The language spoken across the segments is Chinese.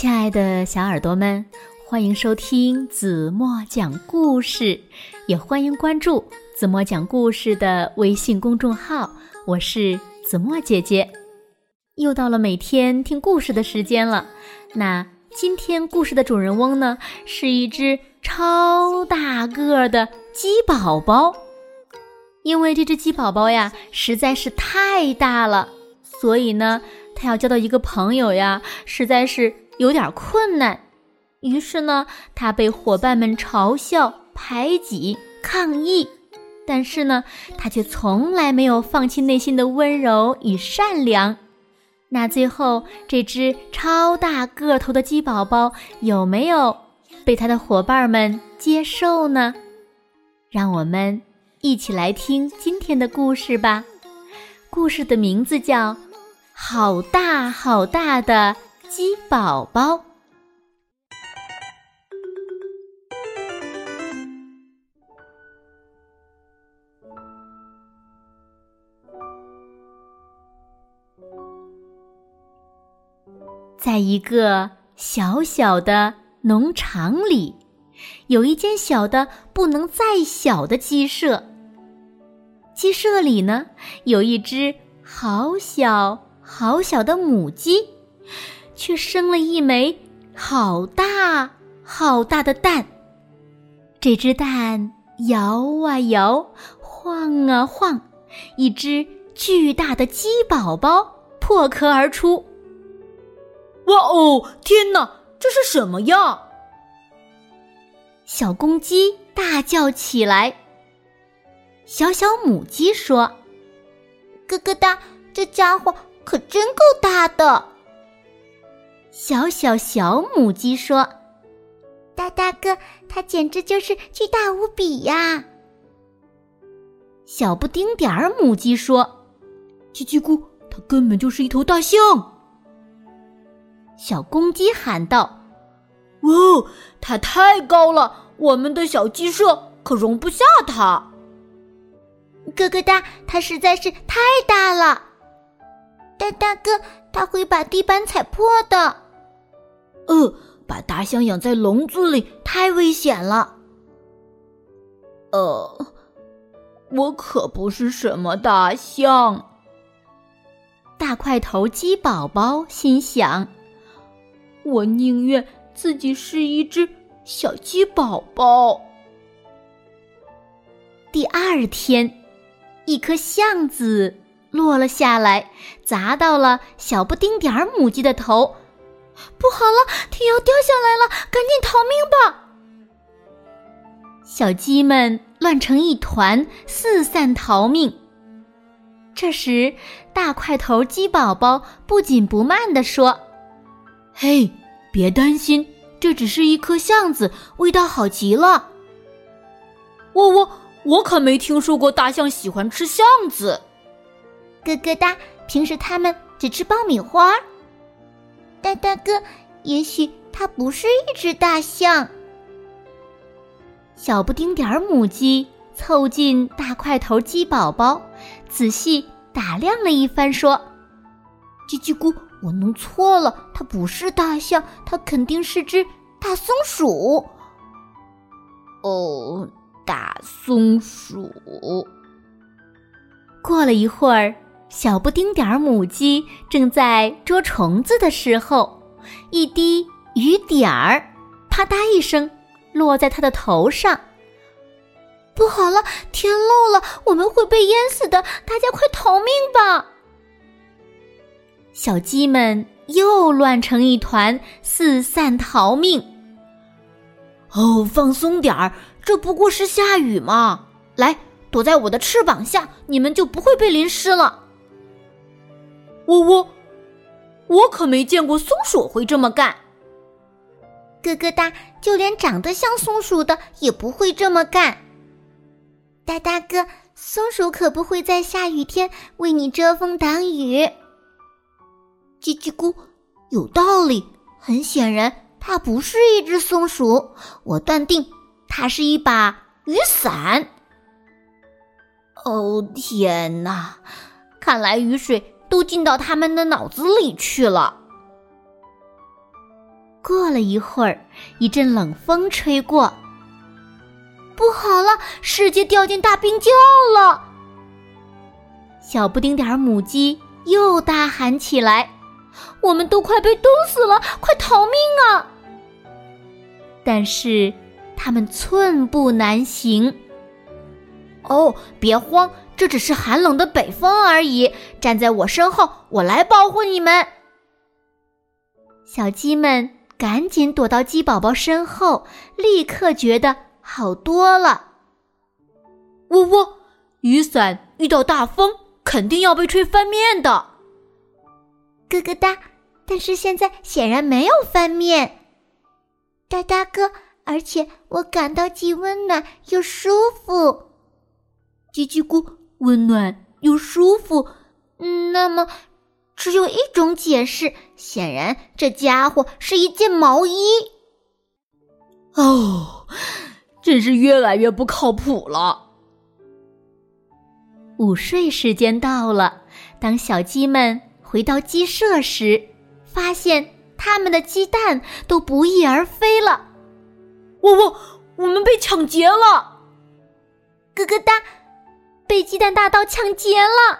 亲爱的小耳朵们，欢迎收听子墨讲故事，也欢迎关注子墨讲故事的微信公众号。我是子墨姐姐，又到了每天听故事的时间了。那今天故事的主人翁呢，是一只超大个的鸡宝宝。因为这只鸡宝宝呀，实在是太大了，所以呢，它要交到一个朋友呀，实在是。有点困难，于是呢，他被伙伴们嘲笑、排挤、抗议。但是呢，他却从来没有放弃内心的温柔与善良。那最后，这只超大个头的鸡宝宝有没有被他的伙伴们接受呢？让我们一起来听今天的故事吧。故事的名字叫《好大好大的》。鸡宝宝，在一个小小的农场里，有一间小的不能再小的鸡舍。鸡舍里呢，有一只好小好小的母鸡。却生了一枚好大好大的蛋，这只蛋摇啊摇，晃啊晃，一只巨大的鸡宝宝破壳而出。哇哦！天哪，这是什么呀？小公鸡大叫起来。小小母鸡说：“咯咯哒，这家伙可真够大的。”小小小母鸡说：“大大哥，它简直就是巨大无比呀！”小不丁点儿母鸡说：“叽叽咕，它根本就是一头大象。”小公鸡喊道：“哇，它太高了，我们的小鸡舍可容不下它。”咯咯哒，它实在是太大了。大大哥，它会把地板踩破的。呃，把大象养在笼子里太危险了。呃，我可不是什么大象。大块头鸡宝宝心想：我宁愿自己是一只小鸡宝宝。第二天，一颗橡子。落了下来，砸到了小不丁点儿母鸡的头。不好了，天要掉下来了，赶紧逃命吧！小鸡们乱成一团，四散逃命。这时，大块头鸡宝宝不紧不慢地说：“嘿，别担心，这只是一颗橡子，味道好极了。我我我可没听说过大象喜欢吃橡子。”咯咯哒，平时它们只吃爆米花。大大哥，也许它不是一只大象。小不丁点儿母鸡凑近大块头鸡宝宝，仔细打量了一番，说：“叽叽咕，我弄错了，它不是大象，它肯定是只大松鼠。”哦，大松鼠。过了一会儿。小不丁点儿母鸡正在捉虫子的时候，一滴雨点儿啪嗒一声落在它的头上。不好了，天漏了，我们会被淹死的！大家快逃命吧！小鸡们又乱成一团，四散逃命。哦，放松点儿，这不过是下雨嘛！来，躲在我的翅膀下，你们就不会被淋湿了。我我我可没见过松鼠会这么干。咯咯哒，就连长得像松鼠的也不会这么干。大大哥，松鼠可不会在下雨天为你遮风挡雨。叽叽咕，有道理。很显然，它不是一只松鼠。我断定，它是一把雨伞。哦天哪，看来雨水。都进到他们的脑子里去了。过了一会儿，一阵冷风吹过，不好了，世界掉进大冰窖了！小不丁点儿母鸡又大喊起来：“我们都快被冻死了，快逃命啊！”但是他们寸步难行。哦，别慌，这只是寒冷的北风而已。站在我身后，我来保护你们。小鸡们赶紧躲到鸡宝宝身后，立刻觉得好多了。喔喔，雨伞遇到大风，肯定要被吹翻面的。咯咯哒，但是现在显然没有翻面。哒哒哥，而且我感到既温暖又舒服。叽叽咕，温暖又舒服。嗯，那么只有一种解释，显然这家伙是一件毛衣。哦，真是越来越不靠谱了。午睡时间到了，当小鸡们回到鸡舍时，发现它们的鸡蛋都不翼而飞了。我我，我们被抢劫了！咯咯哒。被鸡蛋大盗抢劫了，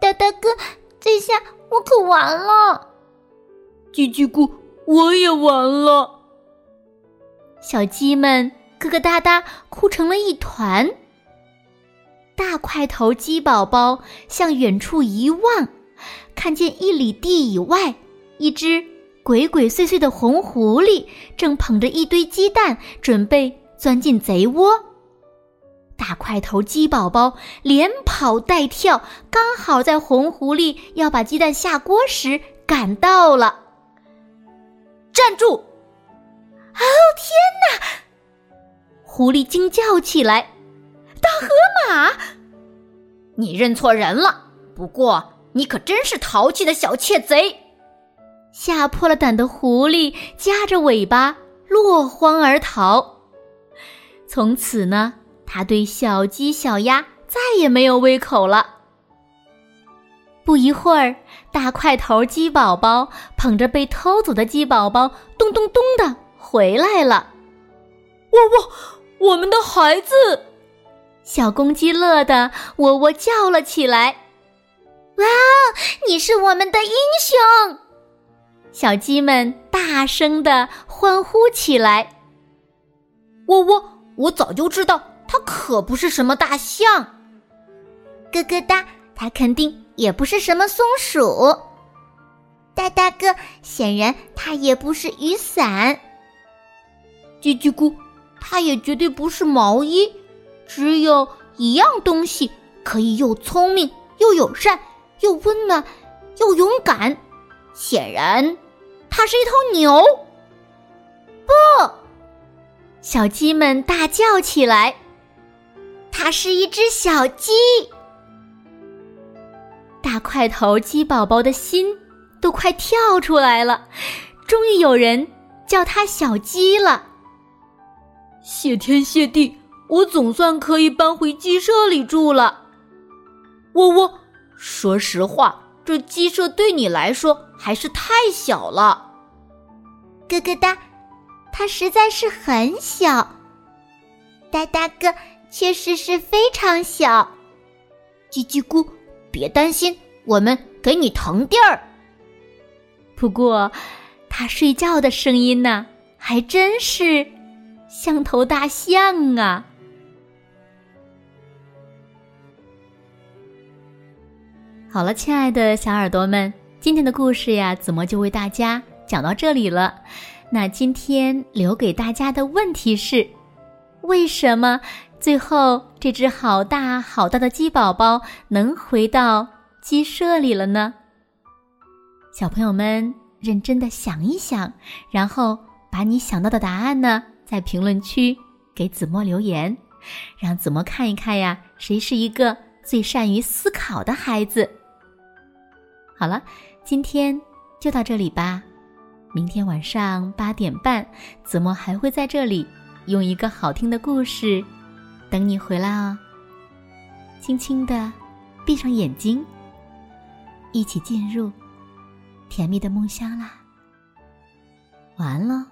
大大哥，这下我可完了！叽叽咕，我也完了。小鸡们咯咯哒哒哭成了一团。大块头鸡宝宝向远处一望，看见一里地以外，一只鬼鬼祟祟的红狐狸正捧着一堆鸡蛋，准备钻进贼窝。大块头鸡宝宝连跑带跳，刚好在红狐狸要把鸡蛋下锅时赶到了。站住！哦天哪！狐狸惊叫起来：“大河马，你认错人了。不过你可真是淘气的小窃贼！”吓破了胆的狐狸夹着尾巴落荒而逃。从此呢？他对小鸡、小鸭再也没有胃口了。不一会儿，大块头鸡宝宝捧着被偷走的鸡宝宝，咚咚咚的回来了。喔喔，我们的孩子！小公鸡乐得喔喔叫了起来。哇哦，你是我们的英雄！小鸡们大声的欢呼起来。喔喔，我早就知道。它可不是什么大象，咯咯哒，它肯定也不是什么松鼠，大大哥，显然它也不是雨伞，叽叽咕，它也绝对不是毛衣，只有一样东西可以又聪明又友善又温暖又勇敢，显然，它是一头牛。不，小鸡们大叫起来。它是一只小鸡，大块头鸡宝宝的心都快跳出来了。终于有人叫它小鸡了。谢天谢地，我总算可以搬回鸡舍里住了。喔喔，说实话，这鸡舍对你来说还是太小了。咯咯哒，它实在是很小。哒哒哥。确实是非常小，叽叽咕，别担心，我们给你腾地儿。不过，它睡觉的声音呢，还真是像头大象啊！好了，亲爱的小耳朵们，今天的故事呀，子墨就为大家讲到这里了。那今天留给大家的问题是：为什么？最后，这只好大好大的鸡宝宝能回到鸡舍里了呢。小朋友们认真的想一想，然后把你想到的答案呢，在评论区给子墨留言，让子墨看一看呀，谁是一个最善于思考的孩子。好了，今天就到这里吧。明天晚上八点半，子墨还会在这里用一个好听的故事。等你回来哦！轻轻的闭上眼睛，一起进入甜蜜的梦乡啦。晚安喽。